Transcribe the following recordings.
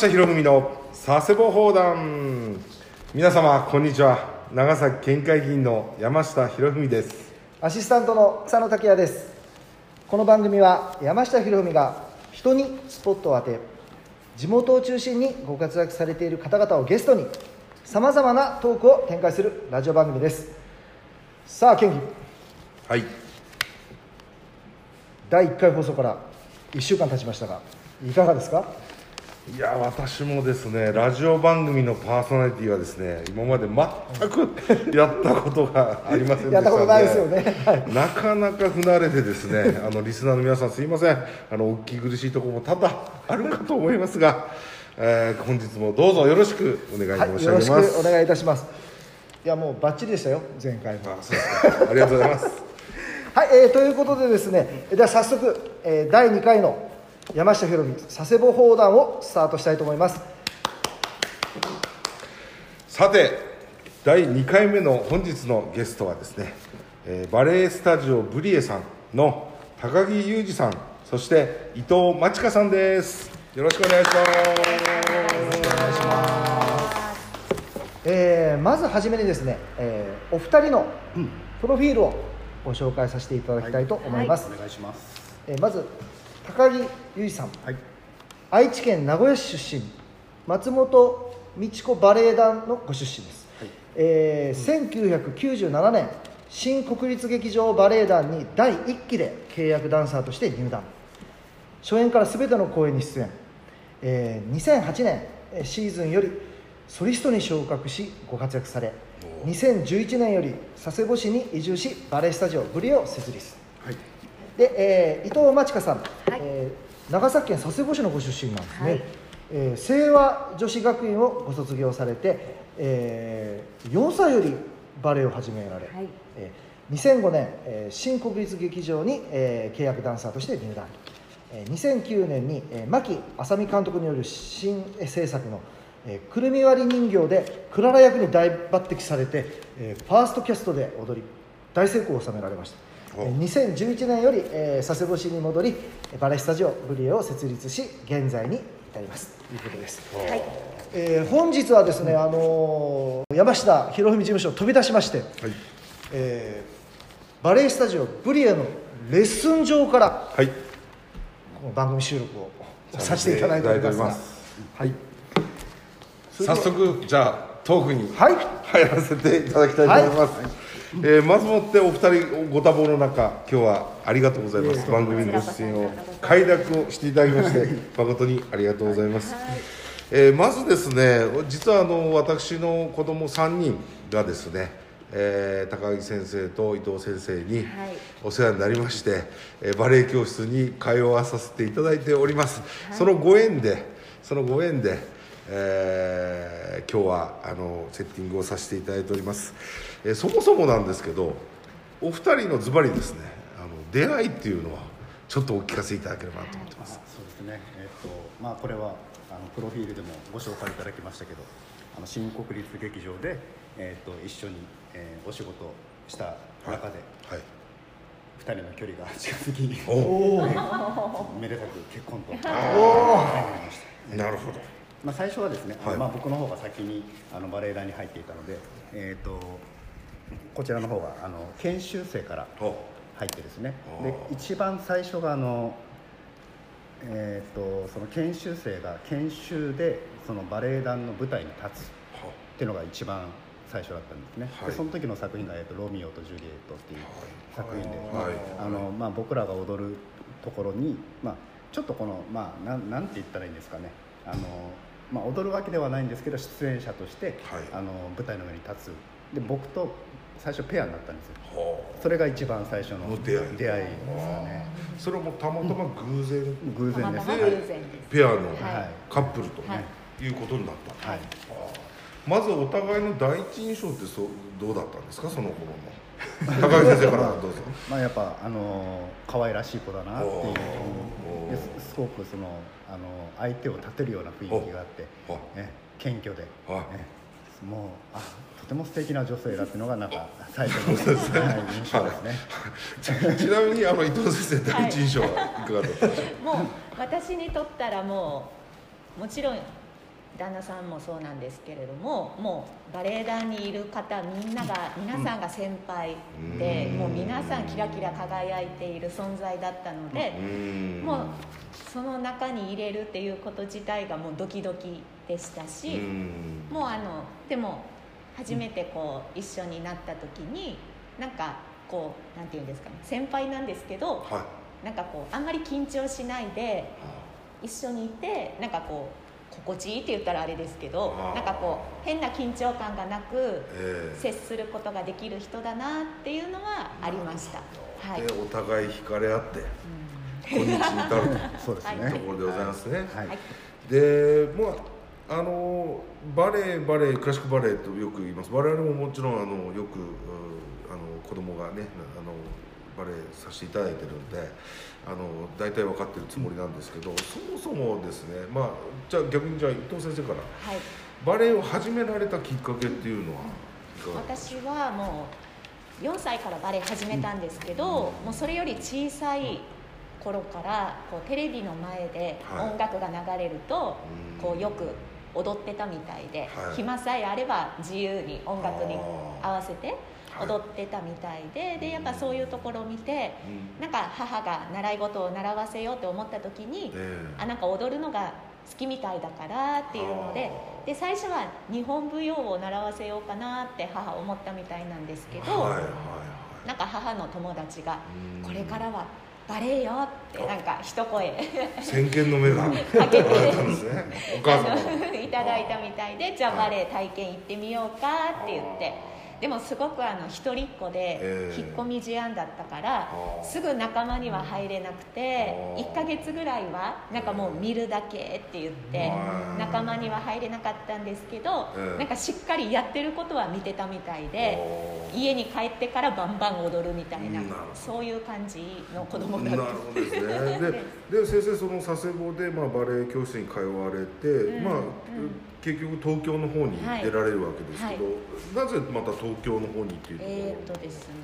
山下博文の佐世保砲弾皆様こんにちは。長崎県会議員の山下博文です。アシスタントの草野拓也です。この番組は山下博文が人にスポットを当て地元を中心にご活躍されている方々をゲストにさまざまなトークを展開するラジオ番組です。さあ県議はい。第1回放送から1週間経ちましたがいかがですか？いや私もですねラジオ番組のパーソナリティはですね今まで全く やったことがありませんでしたのでね。はい。なかなか不慣れでですね あのリスナーの皆さんすいません。あのお聞き苦しいところも多々あるかと思いますが、えー本日もどうぞよろしくお願い申し上げます、お願いいたします。いやもうバッチリでしたよ前回も。あそうですか。ありがとうございます。はい、えーということでですねでは早速、えー第2回の山下博美佐世保砲弾をスタートしたいと思います。さて第2回目の本日のゲストはですね、えーバレエスタジオブリエさんの高木裕二さんそして伊藤真知香さんです。よろしくお願いします。えーまずはじめにですね、えーお二人のプロフィールをご紹介させていただきたいと思います、お願いします。えーまず高木由衣さん。はい。愛知県名古屋市出身。松本美智子バレエ団のご出身です、はい。えー1997年新国立劇場バレエ団に第1期で契約ダンサーとして入団。初演から全ての公演に出演、えー2008年えーシーズンよりソリストに昇格しご活躍され。2011年より佐世保市に移住しバレエスタジオブリエを設立。はい。で、えー伊藤真知香さん、えー長崎県佐世保市のご出身なんですね、はい。えー清和女子学院をご卒業されて、えー4歳よりバレエを始められ、はい。えー2005年、えー新国立劇場に、えー契約ダンサーとして入団、えー2009年に、えー牧浅見監督による新制作の「えーくるみ割り人形」でクララ役に大抜擢されて、えーファーストキャストで踊り大成功を収められました2011年より、えー佐世保市に戻りバレエスタジオブリエを設立し現在に至ります。ということです、はい。えー本日はですね、あのー山下博文事務所を飛び出しまして、はい。えーバレエスタジオブリエのレッスン場からはい。この番組収録をさせていただいておりますはい。早速じゃあトークにはい。入らせていただきたいと思います、えーまずもってお二人ご多忙の中今日はありがとうございます、番組のご出演を快諾をしていただきまして誠にありがとうございます、えーまずですね実はあの私の子供3人がですね、えー高木先生と伊藤先生にはい。お世話になりまして、えーバレエ教室に通わさせていただいております、そのご縁でそのご縁で、えー今日はあのセッティングをさせていただいております、えーそもそもなんですけどお二人のズバリですねあの出会いっていうのはちょっとお聞かせいただければなと思ってます、そうですね。えっ、とまあこれはあのプロフィールでもご紹介いただきましたけど、あの新国立劇場でえっ、と一緒に、えーお仕事をした中ではい。二、人の距離が近づき、おお めでたく結婚とおなりました。なるほど。まあ、最初はですね、はい。まあ、僕の方が先にあのバレエ団に入っていたので、えー、とこちらの方があの研修生からお入ってですね。あでー一番最初があの、えー、とその研修生が研修でそのバレエ団の舞台に立つっていうのが一番最初だったんですね、はい。でその時の作品が、えーと「ロミオとジュリエット」っていう作品で、はい。あのまあ、僕らが踊るところに、まあ、ちょっとこの、まあ、なんなんて言ったらいいんですかね。あの、まあ、踊るわけではないんですけど出演者として、はい。あの舞台の上に立つ。で僕と最初ペアになったんですよ。はそれが一番最初のの出会い。出会いですかね。あそれもたまたま偶然？偶然です。たまたま偶然です。ペアのはいカップルとはい。いうことになった、はい。まずお互いの第一印象ってそうどうだったんですか？その頃の。高木先生からどうぞ。まあやっぱあの可愛らしい子だなっていうすすごくそのあの相手を立てるような雰囲気があっておね謙虚で、はい。ねもうあとても素敵な女性だっていうのがなんか最初の、はい、印象ですね。ちなみにあの伊藤先生第一印象はいかがだったでしょうもう私にとったらもうもちろん旦那さんもそうなんですけれどももうバレエ団にいる方みんなが皆さんが先輩で、うん。もう皆さんキラキラ輝いている存在だったので、うん。もうその中に入れるっていうこと自体がもうドキドキでしたし、うん。もうあのでも初めてこう一緒になった時になんかこうなんていうんですかね先輩なんですけどはい。なんかこうあんまり緊張しないで一緒にいてなんかこう心地いいって言ったらあれですけどなんかこう変な緊張感がなくええ。接することができる人だなっていうのはありました。はい、でお互い惹かれ合ってうん。今日に至る そうですね、はいところでございますね、はい。はい。でまああのバレエバレエクラシックバレエとよく言います。我々ももちろんあのよくうあの子供がねあのバレエさせていただいてるんであの大体分かってるつもりなんですけどそもそもですねまあじゃあ逆にじゃあ伊藤先生からはい。バレエを始められたきっかけっていうのはいかがです私はもう4歳からバレエ始めたんですけど、もうそれより小さい頃からこうテレビの前ではい。音楽が流れると、うんこうよく踊ってたみたいで、はい。暇さえあれば自由に音楽に合わせて踊ってたみたいででやっぱそういうところを見てうん。なんか母が習い事を習わせようと思った時に、えあなんか踊るのが好きみたいだからっていうのでで最初は日本舞踊を習わせようかなって母思ったみたいなんですけど、はいはいはなんか母の友達がうん「これからはバレエよ」ってなんか一声い先見の目がかけてあったんですね。お母ただいたみたいでじゃあバレエ体験行ってみようかって言って。でもすごくあの一人っ子でええ。引っ込み思案だったからすぐ仲間には入れなくてあー。1ヶ月ぐらいはなんかもう見るだけって言って仲間には入れなかったんですけどええ。なんかしっかりやってることは見てたみたいで家に帰ってからバンバン踊るみたいなそういう感じの子供なるほどですね。でで先生その佐世保で、まあ、バレエ教室に通われて、うん。まあ、うん。結局東京の方にはい出られるわけですけど、なぜまた東京の方にっていうところえー、とですね、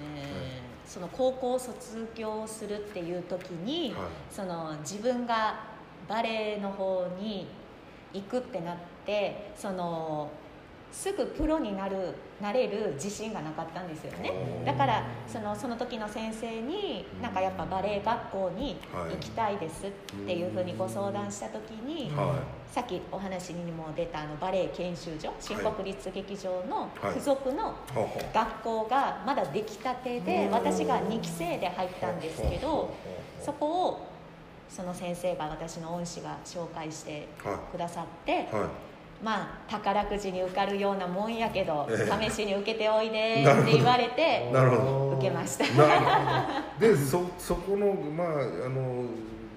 その高校を卒業するっていう時に、はい。その自分がバレエの方に行くってなってそのすぐプロになるなれる自信がなかったんですよね。だからそのその時の先生になんかやっぱバレエ学校にはい。行きたいですっていうふうにご相談した時に、はさっきお話にも出たあのバレエ研修所新国立劇場のはい。付属の学校がまだできたてで私が2期生で入ったんですけどそこをその先生が私の恩師が紹介してはくださってい。はまあ宝くじに受かるようあもんやけどええ。試しに受けておいで って言われていなるほど。受けました。なるほど。でそそこのまああの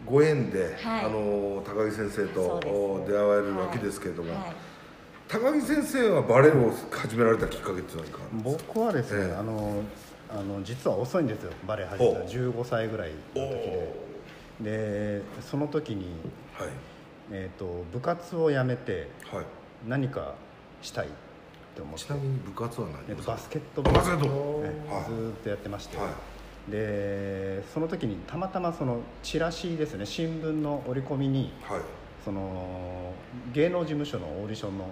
ご縁で、はい。あの高木先生そと出会われるわけですけれども、はい。高木先生はバレエを始められたきっかけって何かあるんですか？僕はですね、ええ。あのあの実は遅いんですよバレエ始めたおの15歳ぐらいの時で。でその時に、はい。えー、と部活を辞めてはい何かしたいって思って。ちなみに部活は何？えっとですかバスケットボールバスケットボール。ええはい。ずーっとやってまして、はい。でその時にたまたまそのチラシですね新聞の折り込みにはい。その芸能事務所のオーディションの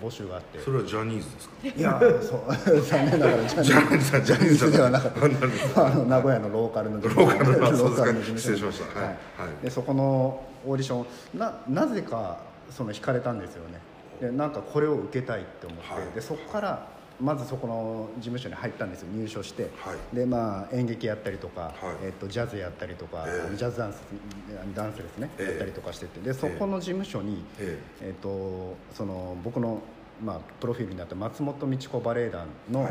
募集があって。それはジャニーズですか？いやそう 残念ながらジャニーズジャニーズではなかった。あの名古屋のローカルの事ローカルの事務所。失礼しました。はい。はい。はい。でそこのオーディションななぜかその惹かれたんですよねでなんかこれを受けたいって思って、はい。でそこからまずそこの事務所に入ったんですよ入所して、はい。でまあ演劇やったりとか、はい。えっとジャズやったりとか、ええ。ジャズダンスダンスですね、ええ。やったりとかしてて。でそこの事務所に、ええ。っとその僕の、まあ、プロフィールになった松本道子バレエ団の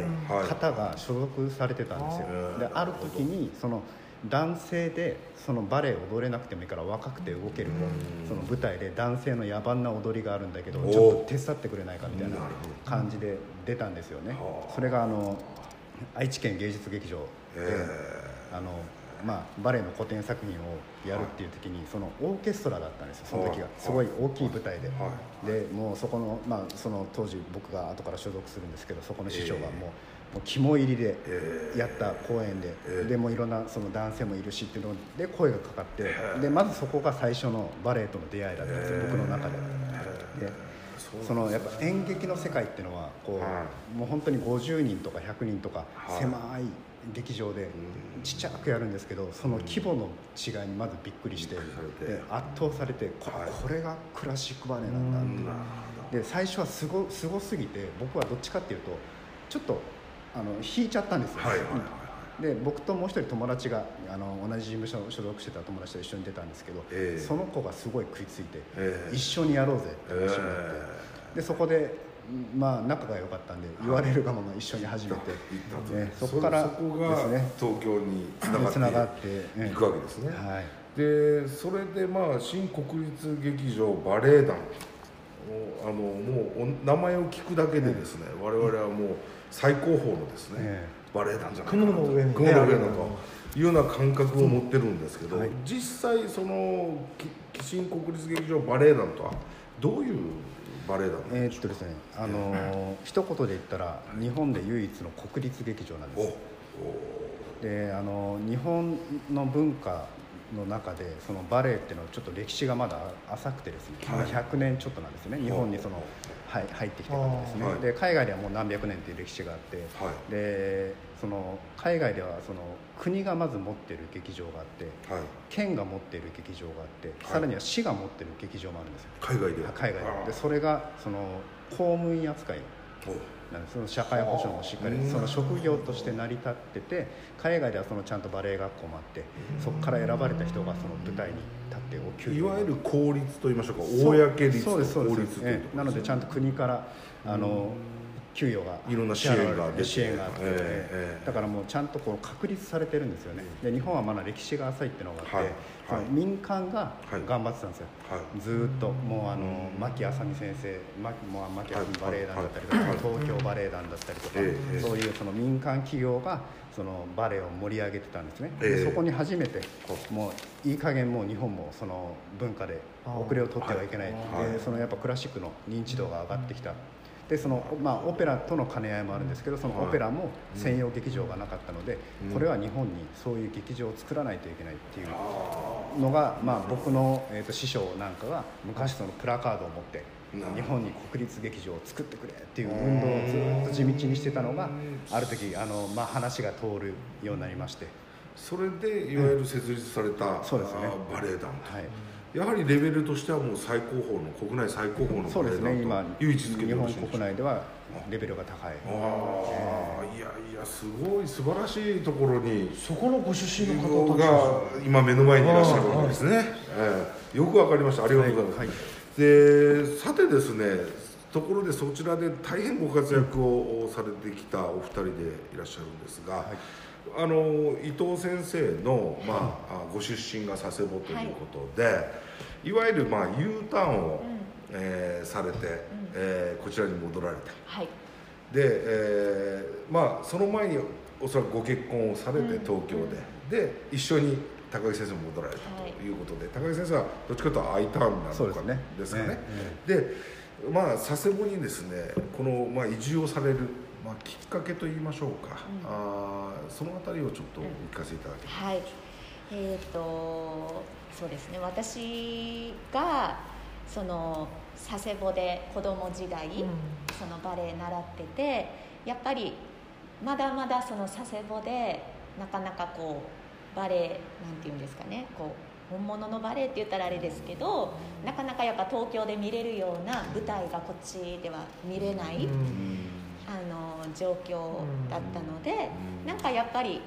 方が所属されてたんですよ、である時にその男性でそのバレエ踊れなくてもいいから若くて動けるうん。その舞台で男性の野蛮な踊りがあるんだけどちょっと手伝ってくれないかみたいな感じで出たんですよね。はあそれがあの愛知県芸術劇場で、えあのまあ、バレエの古典作品をやるっていう時にそのオーケストラだったんですよその時が。はい。すごい大きい舞台で。はでもうそこの,、まあ、その当時僕が後から所属するんですけどそこの師匠がもう,、えもう肝入りでええ。やった公演で、ええ。でもういろんなその男性もいるしっていうので声がかかってえでまずそこが最初のバレエとの出会いだったんですよ僕の中で。そのやっぱ演劇の世界っていうのはこう、はもう本当に50人とか100人とかはい。狭い劇場でちっちゃくやるんですけどその規模の違いにまずびっくりしてびっくりされて。で圧倒されてこれがクラシックバレエなんだっていで最初はすごすごすぎて僕はどっちかっていうとちょっとあの引いちゃったんですよ、はいはいはいで僕ともう一人友達があの同じ事務所所属してた友達と一緒に出たんですけど、ええ。その子がすごい食いついて、ええ。一緒にやろうぜって話になって、でそこでまあ仲が良かったんで言われるがまま一緒に始めて、ねそこからそこがですね。東京につながってつながっていくわけですね、はい。でそれでまあ新国立劇場バレエ団をあのもうお名前を聞くだけでですね、我々はもう最高峰のですね、えバレエ団じゃないかな雲の上にね雲の上だあるというような感覚を持ってるんですけど、はい。実際そのき新国立劇場バレエ団とはどういうバレエ団えーっとですねあのー一言で言ったら日本で唯一の国立劇場なんう。ですであの日本の文化の中でそのバレエっていうのはちょっと歴史がまだ浅くてですね、はい。100年ちょっとなんですよね。日本にその、はい、入ってきてからですね、はい。で海外ではもう何百年っていう歴史があって、はい。でその海外ではその国がまず持ってる劇場があってはい。県が持ってる劇場があって、い。さらには市が持ってる劇場もあるんですよ。海外で？海外あででそれがその公務員扱いおなんです。その社会保障もしっかりうんその職業として成り立ってて海外ではそのちゃんとバレエ学校もあってそこから選ばれた人がその舞台に立ってお給料いわゆる公立と言いましょうか。公立とそうですそうです。公立というところええ。なのでちゃんと国からあの給与がいろんな支援が出て支援があって、ええええ。だからもうちゃんとこう確立されてるんですよね。で日本はまだ歴史が浅いっていうのがあって、はい。その民間がはい。頑張ってたんですよ、はい。ずーっともうあの牧あさみ先生牧もう牧あさみバレエ団だったりとか、はい。東京バレエ団だったりとか、ええそういうその民間企業がそのバレエを盛り上げてたんですね、ええ。でそこに初めてもういい加減もう日本もその文化で遅れを取ってはいけない、はい。でそのやっぱクラシックの認知度が上がってきたでそのまあ、オペラとの兼ね合いもあるんですけどそのオペラも専用劇場がなかったので、うん。これは日本にそういう劇場を作らないといけないっていうのが、まあ、僕の、えー、と師匠なんかが昔そのプラカードを持って日本に国立劇場を作ってくれっていう運動をずっと地道にしてたのがある時あの、まあ、話が通るようになりまして、それでいわゆる設立された、そうですね。あバレエ団と、はい、やはりレベルとしてはもう最高峰の国内最高峰のそうですね今いう位置づけ日本国内ではレベルが高い。ああいやいやすごい素晴らしいところにそこのご出身の方が今目の前にいらっしゃるわけですね、ええ。よくわかりました。ありがとうございます、はいはい。でさてですねところでそちらで大変ご活躍をされてきたお二人でいらっしゃるんですが、あの伊藤先生の、まあ、あご出身が佐世保ということで、い、わゆる、まあ、U ターンを、えーされて、えーこちらに戻られた。はい。で、えーまあその前におそらくご結婚をされてうん。東京で、で一緒に高木先生も戻られたはい。ということで、高木先生はどっちかというと I ターンなのかね。ですかね。えでまあ佐世保にですねこの、まあ、移住をされる、まあ、きっかけといいましょうか、あーそのあたりをちょっとお聞かせいただけます。はい。えー、とそうですね。私がその佐世保で子供時代、そのバレエ習っててやっぱりまだまだその佐世保でなかなかこうバレエなんていうんですかねこう本物のバレエって言ったらあれですけどなかなかやっぱ東京で見れるような舞台がこっちでは見れない、あの状況だったので、うん。なんかやっぱり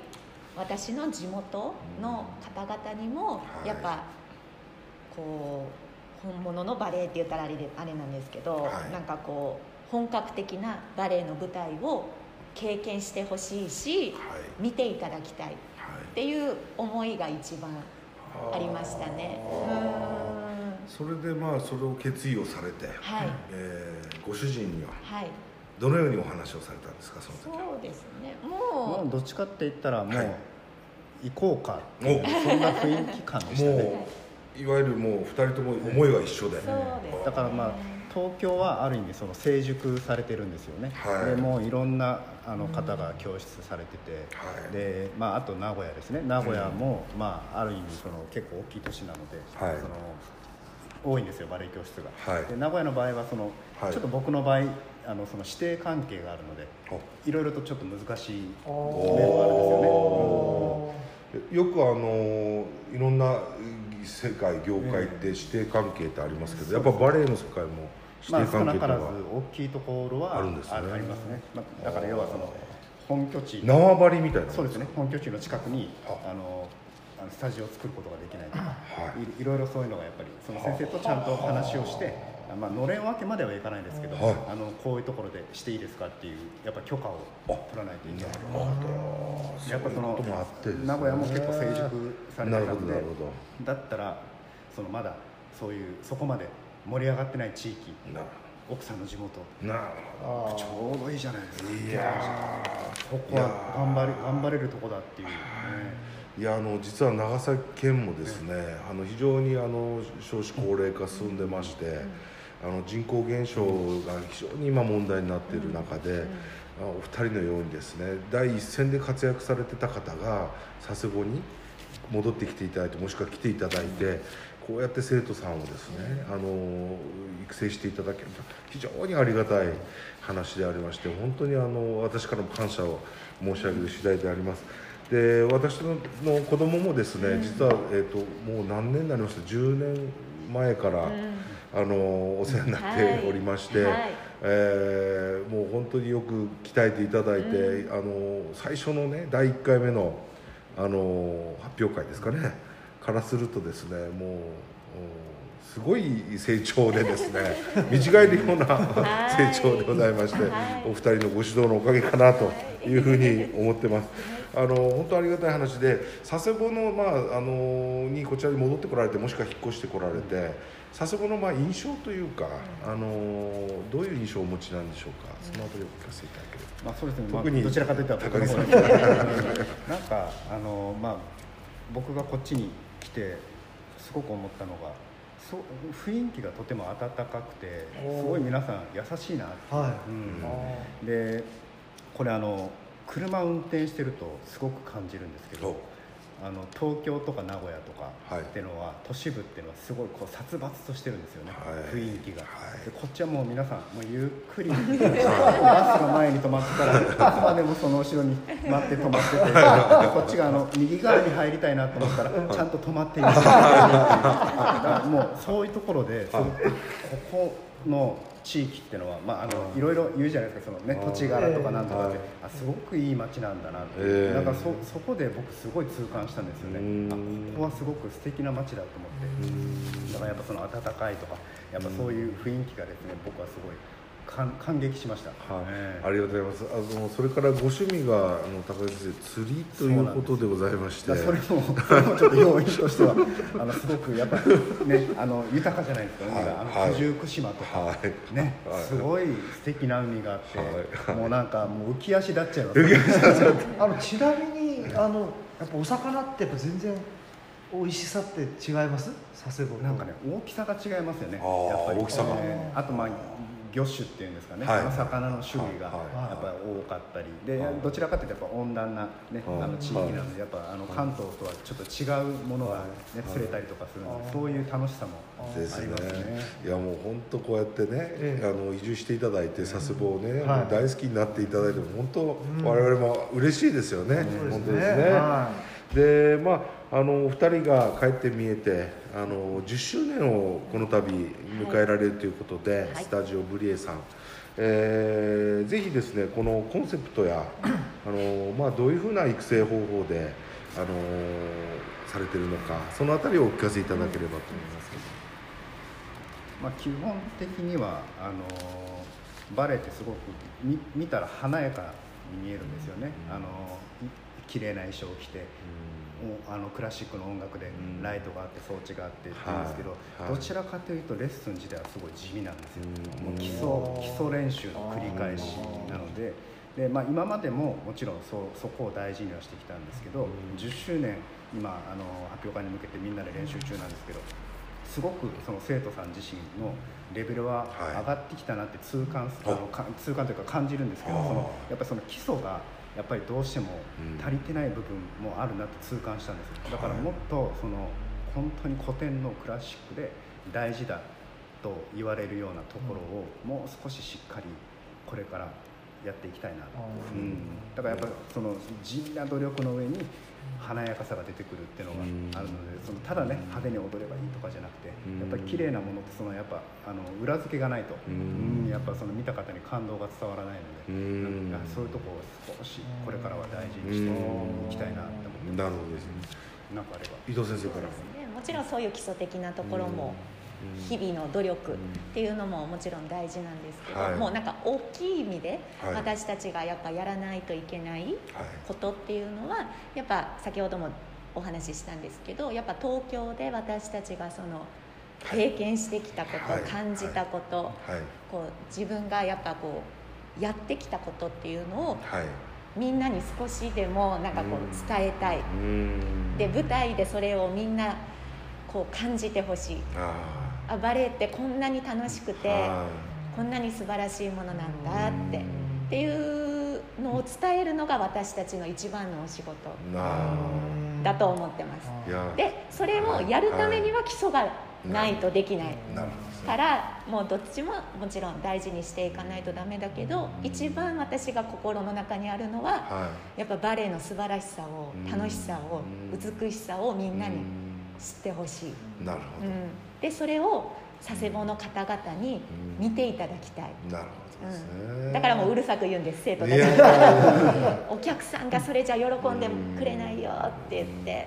私の地元の方々にもはい。やっぱこう本物のバレエって言ったらあれであれなんですけど、はい。なんかこう本格的なバレエの舞台を経験してほしいしはい。見ていただきたい。っはい。ていう思いが一番ありましたね。うん。それでまあそれを決意をされて、はい。えーご主人にははい。どのようにお話をされたんですかその時は？そうですね。ももうどっちかって言ったらもう、はい行こうか。お。そんな雰囲気感でしたね。もういわゆるもう二人とも思いは一緒で、うそうですだからまあ東京はある意味その成熟されてるんですよね、はい。でもういろんなあの方が教室されてて、はい。でまあ、あと名古屋ですね。名古屋も、まあ、ある意味その結構大きい都市なので、はい。その多いんですよバレエ教室が、はい。で名古屋の場合はその、はい。ちょっと僕の場合あのその指定関係があるのであい。ろいろとちょっと難しい面おもあるんですよね。およくあのいろんな世界業界って指定関係ってありますけど、やっぱバレエの世界もまあ指定少なからず関係とか大きいところはあるんですねありますね、まあ、だから要はその本拠地縄張りみたいなそうですね。本拠地の近くにはあのあのスタジオを作ることができないとか、はい。い、いろいろそういうのがやっぱりその先生とちゃんと話をして、あ。まあのれん分けまではいかないですけど、はい。あのこういうところでしていいですかっていうやっぱ許可を取らないといけない。やっぱその名古屋も結構成熟されてたんでどなるほだったらそのまだそういうそこまで盛り上がってない地域奥さんの地元。なちょうどいいじゃないですか。いやここは頑張れ頑張れるとこだっていう、ね、いやあの実は長崎県もですね、あの非常にあの少子高齢化進んでまして、あの人口減少が非常に今問題になっている中で、あお二人のようにですね第一線で活躍されてた方が佐世保に戻ってきていただいてもしくは来ていただいてこうやって生徒さんをですねあの育成していただけると非常にありがたい話でありまして本当にあの私からも感謝を申し上げる次第であります。で私のの子供もですね、実は、えー、ともう何年になりました？10年前から、あのお世話になっておりまして、はい。はいえーもう本当によく鍛えていただいて、あの最初のね第1回目のあの発表会ですかねからするとですねもううんすごい成長でですね見違えるような成長でございまして、はいお二人のご指導のおかげかなというふうに思ってます。あの本当ありがたい話で佐世保の,、まあ、あのにこちらに戻ってこられてもしくは引っ越してこられて佐世保のまあ印象というか、あのどういう印象をお持ちなんでしょうか？そのあたりを聞かせていただければ。まあそうですね、まあ、特にどちらかというと高木が なんかあのまあ僕がこっちに来てすごく思ったのがそう雰囲気がとても温かくてすごい皆さん優しいなって。はい。うん。あでこれあの車運転してるとすごく感じるんですけどあの東京とか名古屋とかはい。っていうのは、都市部っていうのはすごいこう殺伐としてるんですよね、はい。雰囲気が、はい。でこっちはもう皆さんもうゆっくりバスが前に止まってたらいつまでもその後ろに待って止まってて でこっちがあの右側に入りたいなと思ったらちゃんと止まっている。もうそういうところですごくここの地域っていうのは、まあ、あのいろいろ言うじゃないですかその、ね、土地柄とかなんとかって、はいあすごくいい街なんだなって、ええ。なんかそそこで僕すごい痛感したんですよね。うん。あここはすごく素敵な街だと思って。だからやっぱその温かいとかやっぱそういう雰囲気がですね僕はすごい感感激しました、はい。ええ。ありがとうございます。あのそれからご趣味があの高木先生釣りということでございまして。それも それもちょっと要因としてはあのすごくやっぱねあの豊かじゃないですか。海が、はい。あの九十九島とか、はい。ねはい。すごい素敵な海があって、はい。もうなんかもう浮き足立っちゃいます、あのちなみにあのやっぱお魚ってやっぱ全然美味しさって違います？佐世保。となんかね大きさが違いますよね。やっぱり。大きさが。えーあとまあ魚種っていうんですかね、はい。その魚の種類がはい。やっぱり多かったり。ではい。どちらかというとやっぱ温暖な、ねはいあの地域なのでやっぱあの関東とはちょっと違うものが、ね、釣れたりとかするのでそういう楽しさもあですね。りますね。いやもう本当こうやってね、ええ。あの移住していただいて佐世保をね、大好きになっていただいて本当、ん。我々も嬉しいですよね、本当でね。ですすね。はでまああのお二人が帰って見えてあの10周年をこの度迎えられるということで、はい。スタジオブリエさん、えーぜひですねこのコンセプトや あの、まあ、どういうふうな育成方法であのされてるのかそのあたりをお聞かせいただければと思いますけど。まあ、基本的にはあのバレエってすごく見見たら華やかに見えるんですよね、あのい綺麗な衣装を着て、おあのクラシックの音楽でうん。ライトがあって装置があってって言うんですけど、はい。はい。どちらかというとレッスン自体はすごい地味なんですよ、うん。もう基礎基礎練習の繰り返しなので。で、まあ、今までももちろんそそこを大事にはしてきたんですけど、10周年今あの発表会に向けてみんなで練習中なんですけどすごくその生徒さん自身のレベルははい。上がってきたなって痛感す、ああのか痛感というか感じるんですけどそのやっぱりその基礎がやっぱりどうしてもうん。足りてない部分もあるなって痛感したんですよ。だからもっとその本当に古典のクラシックで大事だと言われるようなところをもう少ししっかりこれからやっていきたいな、うん。うん、だからやっぱその地味な努力の上に華やかさが出てくるっていうのがあるのでそのただね派手に踊ればいいとかじゃなくてうん。やっぱり綺麗なものってそのやっぱあの裏付けがないと、やっぱその見た方に感動が伝わらないので、うん。なんかそういうところを少しこれからは大事にしていきたいなって思ってなます。るほどですね。なんかあれば。伊藤先生からね。もちろんそういう基礎的なところもうん日々の努力っていうのももちろん大事なんですけど、はい。もうなんか大きい意味ではい。私たちがやっぱやらないといけないはい。ことっていうのはやっぱ先ほどもお話ししたんですけどやっぱ東京で私たちがその経験してきたこと、はい。感じたこと、はい。こう自分がやっぱこうやってきたことっていうのをはい。みんなに少しでもなんかこう伝えたい、うん。で舞台でそれをみんなこう感じてほしいああバレエってこんなに楽しくーてはこんなに素晴らしいものなんだってうん。っていうのを伝えるのが私たちの一番のお仕事だと思ってます。でそれをやるためには基礎がないとできない。からもうどっちももちろん大事にしていかないとダメだけど一番私が心の中にあるのははやっぱバレエの素晴らしさをうん。楽しさをうん美しさをみいんなにうん知ってほしい、なるほど。うん、でそれを佐世保の方々に見ていただきたい、なるほどですね。だからもううるさく言うんです生徒たちいやに お客さんがそれじゃ喜んでくれないよって言って、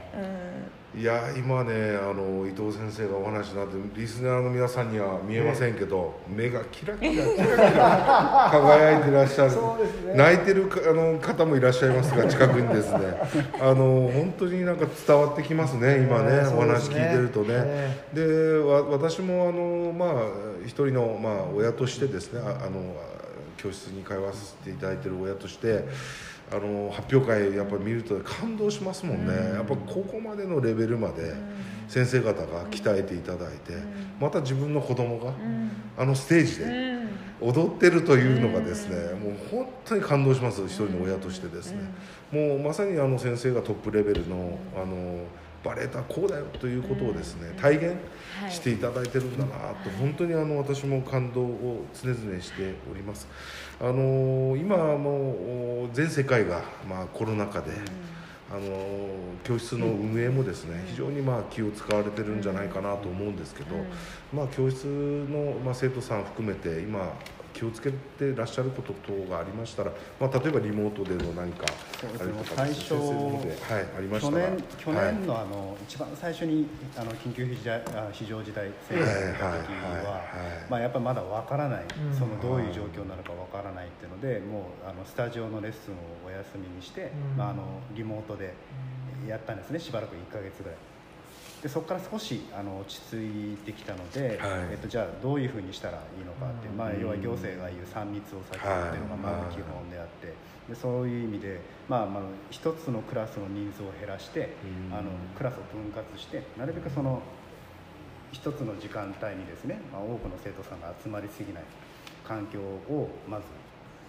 いや今ねあの伊藤先生がお話になってリスナーの皆さんには見えませんけど、目がキラキラキラキラ輝いてらっしゃる。ね。泣いてるかあの方もいらっしゃいますが近くにですね。あの本当になんか伝わってきますね今ね、えーお話聞いてるとね、え。でわ私もあのまあ一人のまあ親としてですねああの教室に通わせていただいてる親としてあの発表会やっぱり見ると感動しますもんね、やっぱここまでのレベルまで先生方が鍛えていただいて、また自分の子供があのステージで踊ってるというのがですね、もう本当に感動します。一人の親としてですね、もうまさにあの先生がトップレベルのあのバレエとはこうだよということをですね、体現はいしていただいてるんだなと、本当にあの私も感動を常々しております。あの今はもう全世界がまあコロナ禍で、あの教室の運営もですね、非常にまあ気を使われてるんじゃないかなと思うんですけど、まあ教室のまあ生徒さん含めて今気をつけてらっしゃること等がありましたら、まあ例えばリモートでの何かあれとか最初先生の方ではいありまし去たら。年去年のあの、一番最初にあの緊急非常あ非常事態宣言が出た時はいはいはいははい。まあやっぱまだわからない、うん。そのどういう状況なのかわからないっていうのでもうあのスタジオのレッスンをお休みにして、うん。まああのリモートでやったんですね。しばらく1か月ぐらい。でそこから少しあの落ち着いてきたので、はい。えっと、じゃあどういうふうにしたらいいのかってまあ、要は行政が言う3密を避けるっていうのがまず基本であって、でそういう意味で、まあ、まあ一つのクラスの人数を減らして、うん。あのクラスを分割してなるべくその一つの時間帯にですね、まあ、多くの生徒さんが集まりすぎない環境をまず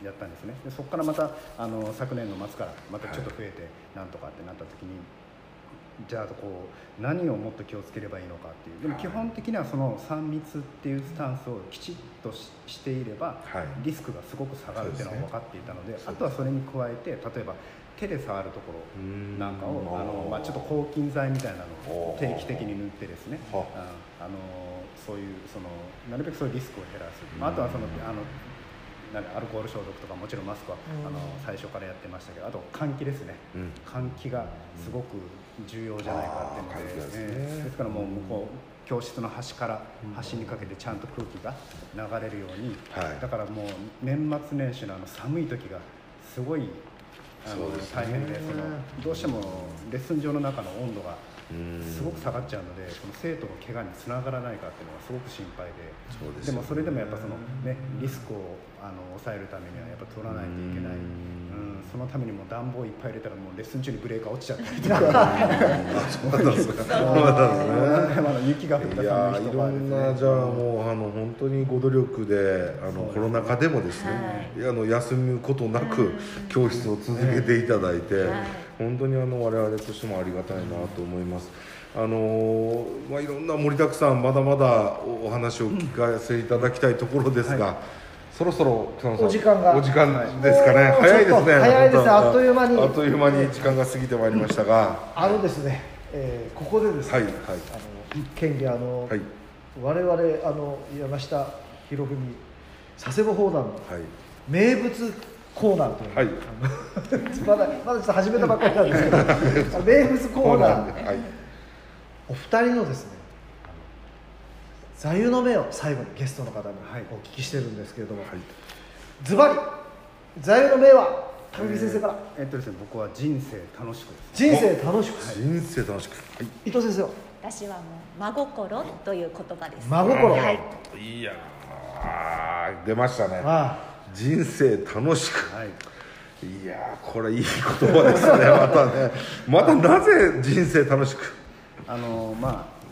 やったんですね。でそこからまたあの昨年の末からまたちょっと増えてなんとかってなった時に、じゃあこう何をもっと気をつければいいのかっていう。でも基本的にはその3密っていうスタンスをきちっとししていれば、はい。リスクがすごく下がるっていうのは分かっていたのでねあとはそれに加えて例えば手で触るところうん。なんかをあの、まあ、ちょっと抗菌剤みたいなのを定期的に塗ってですね。は。ああのそういうそのなるべくそういうリスクを減らす、まあ、あとはそのあのなんアルコール消毒とかもちろんマスクはうん。あの最初からやってましたけどあと換気ですね。うん。換気がすごく重要じゃないかっていうので,、ですね。えーですからもう向こう教室の端から端にかけてちゃんと空気が流れるように、はい。だからもう年末年始のあの寒い時がすごいあの、ね。大変でそのどうしてもレッスン場の中の温度がうんすごく下がっちゃうのでその生徒の怪我につながらないかっていうのがすごく心配で。そうでもそれでもやっぱその、ね、リスクをあの抑えるためにはやっぱ取らないといけない、うん。うん、そのためにもう暖房いっぱい入れたらもうレッスン中にブレーカー落ちちゃったりとかそうなんですかそうなんですねまだ雪が降ったいや寒いろんなじゃあもうあの本当にご努力であのコロナ禍でもですね、あの休むことなく教室を続けていただいて、はい本当にあの我々としてもありがたいなと思います。あのーまあ、いろんな盛りだくさんまだまだおお話を聞かせていただきたいところですが、そろそろ草野さんお時間がお時間ですかね、はい。早いですね早いですあっという間に。あっという間に時間が過ぎてまいりましたが。あのですね、えーここでですね、はいはい。あの県議あの、はい。我々あの山下博文佐世保砲弾のはい。名物コーナーという。はい。あ のまだまだちょっと始めたばっかりなんですけど。名物コーナー。ではい。お二人のですね座右の銘を最後にゲストの方にはい。お聞きしてるんですけれども、はい。ズバリ座右の銘は上木先生から、えっとですね僕は人生楽しくです人生楽しく、人生楽しく。はい。伊藤先生は？私はもう真心という言葉です。真心。はい。いやー出ましたね。あ人生楽しく。はい。いやーこれいい言葉ですね。またね。またなぜ人生楽しく？あのまあ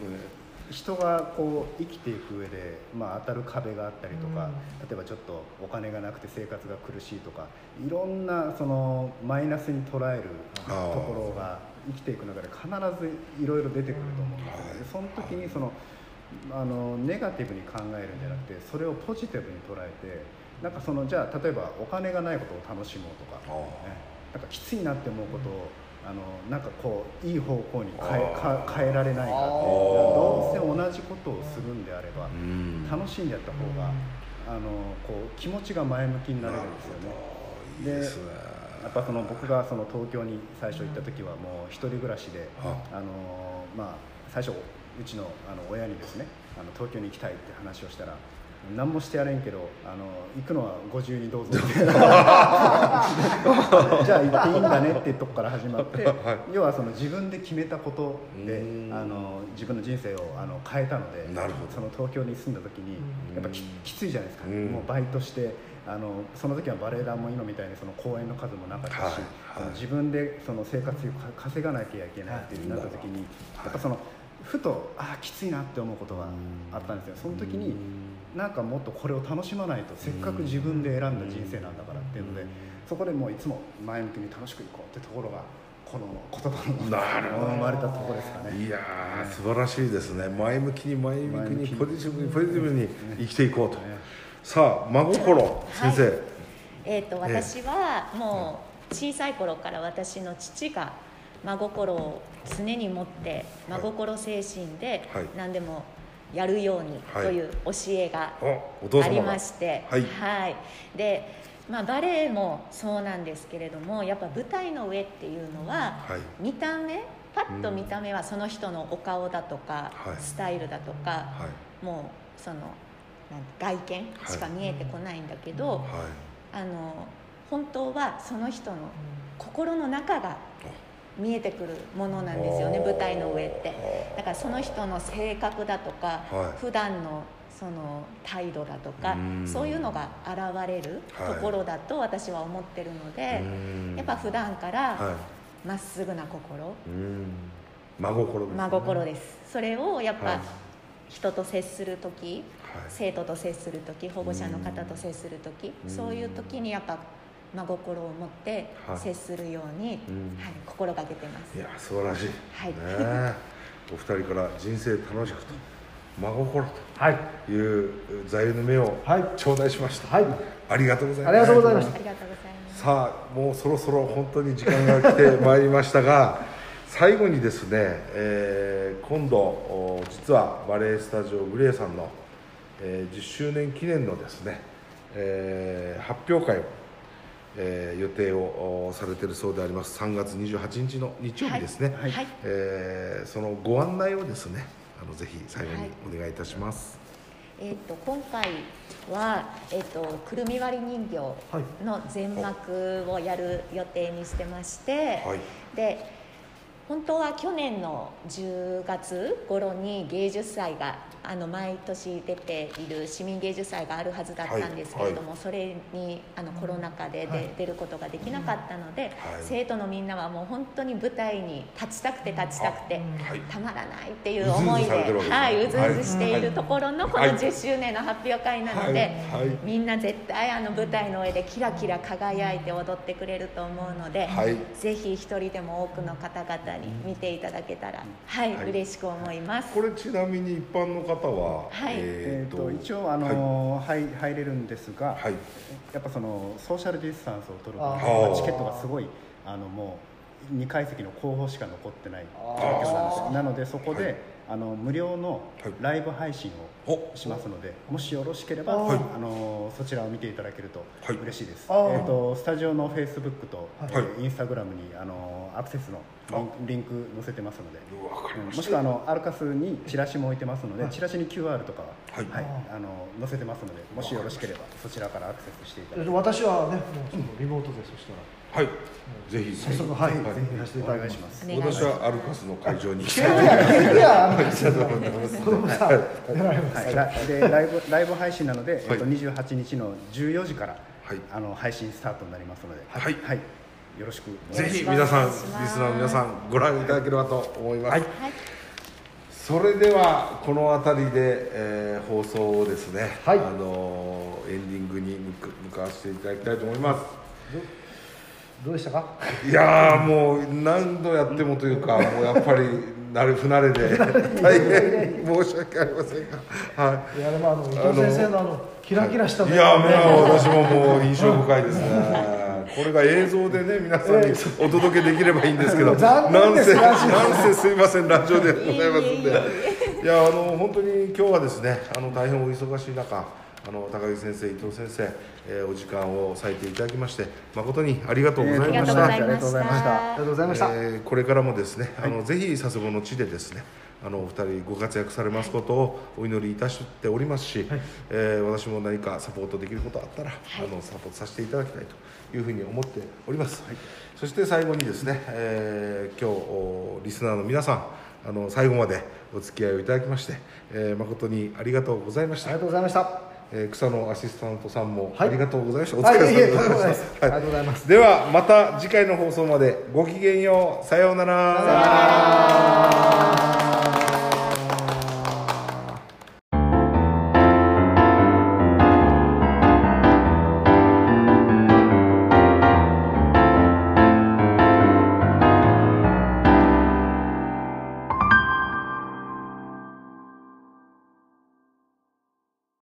人がこう生きていく上で、まあ、当たる壁があったりとか、例えばちょっとお金がなくて生活が苦しいとかいろんなそのマイナスに捉えるところが生きていく中で必ずいろいろ出てくると思うんですその時にそのあのネガティブに考えるんじゃなくてそれをポジティブに捉えてなんかそのじゃあ例えばお金がないことを楽しもうとか、ね。なんかきついなって思うことをあのなんかこういい方向に変え変えられないかってどうせ同じことをするんであればうん。楽しんでやった方があのこう気持ちが前向きになれるんですよね。でやっぱその僕がその東京に最初行った時はもう一人暮らしで、あ。あのまあ最初うちのあの親にですねあの東京に行きたいって話をしたら何もしてやれんけどあの行くのはご自由にどうぞ。じゃあ行っていいんだねっていうとこから始まって、はい。要はその自分で決めたことでうん。あの自分の人生をあの変えたのでその東京に住んだ時にやっぱききついじゃないですか、うん。もうバイトしてあのその時はバレエ団も今みたいにその公演の数もなかったし、はい。はい。自分でその生活費をか稼がなきゃいけないってなった時に、はい。やっぱそのふとああきついなって思うことがあったんですよ。その時になんかもっとこれを楽しまないとせっかく自分で選んだ人生なんだからっていうのでそこでもういつも前向きに楽しくいこうってところがこの言葉のなるほど。生まれたところですかね。いやー素晴らしいですね。前向きに前向きにに。ポジティブにポジティブに生きていこうと、ね。さあ真心先生、えー、と私はもう小さい頃から私の父が真心を常に持って真心精神ではい。何でもやるようにはいとい。う教えがありまして、はい。で、まあ、バレエもそうなんですけれどもやっぱ舞台の上っていうのははい。見た目パッと見た目はその人のお顔だとか、はい。スタイルだとか、はい。もうその外見しか見えてこないんだけど、はい。あの本当はその人の心の中が見えてくるものなんですよね舞台の上って。だからその人の性格だとか、はい。普段のその態度だとかうん。そういうのが現れるはい。ところだと私は思ってるので、うん。やっぱ普段からはまっすぐな心、真心です、ね、真心です。それをやっはい。ぱ人と接する時、はい。生徒と接する時保護者の方と接する時うんそういう時にやっぱ真心を持ってはい。接するように、うん。はい、心がけてます。いや素晴らしい、はい。ね。えお二人から人生楽しくと真心はい。という座右の銘をはい。頂戴しました、はい。ありがとうございます。ありがとうございましたありがとうございます。さあもうそろそろ本当に時間が来てまいりましたが 最後にですね、えー今度お実はバレエスタジオグレーさんの、えー10周年記念のですね、えー発表会を、えー予定をおされているそうであります。3月28日の日曜日ですね、はい、はい。えーそのご案内をですねあのぜひ最後にお願いいたします、えー、と今回は、えー、とくるみ割り人形の全幕をやる予定にしてまして、はい。で本当は去年の10月頃に芸術祭があの毎年出ている市民芸術祭があるはずだったんですけれども、それにあのコロナ禍でで、はい。出ることができなかったので、はい。生徒のみんなはもう本当に舞台に立ちたくて立ちたくて、はい。たまらないっていう思いではい、うずうずしているはいところのこのはい。10周年の発表会なので、はい。はい。みんな絶対あの舞台の上でキラキラ輝いて踊ってくれると思うので、はい。ぜひ一人でも多くの方々に見ていただけたら、はい、はい。嬉しく思います。これちなみに一般の方は、はい。えー、えーと一応あの、はい。入れるんですが、はい。やっぱそのソーシャルディスタンスを取るあー。とチケットがすごいあのもう2階席の後方しか残ってない状況なんですなのでそこで、はいあの無料のはい。ライブ配信をお。しますので、もしよろしければ、はい。あのそちらを見ていただけるとはい。嬉しいです、あー。えー、とスタジオのフェイスブックと、はい。えーインスタグラムにあのアクセスのリンク載せてますのでわかりましもしたくはあのアルカスにチラシも置いてますので、チラシに QR とかは、はいあの載せてますのでもしよろしければそちらからアクセスしていただいて私はねもうリモートでそしたらはい。ぜひ早速はい、ぜひいらしていただきまお願いします。私はアルカスの会場に。行きいたいやいやい。やあのありがとうござい。ますはい、ラでライブライブ配信なので、はい。えっと、28日の14時から、はい。あの配信スタートになりますので、はい。よろしくおぜ願いしひ皆さんリスナーの皆さんご覧いただければと思います、はい、それではこの辺りで、えー放送をですね、はい。あのーエンディングに向か向かわせていただきたいと思いますどうでしたか？いやーもう何度やってもというか もうやっぱり慣れ不慣れで。大変申し訳ありませんが。はい。やでもあの伊藤先生のあのキラキラしたい目やもう私ももう印象深いですね。これが映像でね皆さんにお届けできればいいんですけど残なんせなんせすいませんラジオでございますんで。いやあの本当に今日はですねあの大変お忙しい中あの高木先生伊藤先生、えーお時間を割いていただきまして誠にありがとうございました、ありがとうございました。た。ありがとうございました、えーこれからもですね、あのぜひ佐世保の地でですねあのお二人ご活躍されますことをお祈りいたしておりますし、えー私も何かサポートできることあったら、あのサポートさせていただきたいというふうに思っております、そして最後にですね、えー今日おリスナーの皆さんあの最後までお付き合いをいただきまして、えー誠にありがとうございました。ありがとうございましたえー草野アシスタントさんもあはい。りがとうございました、はいお疲れ様でした。ですありがとうございます。ではまた次回の放送までごきげんよう。さようなら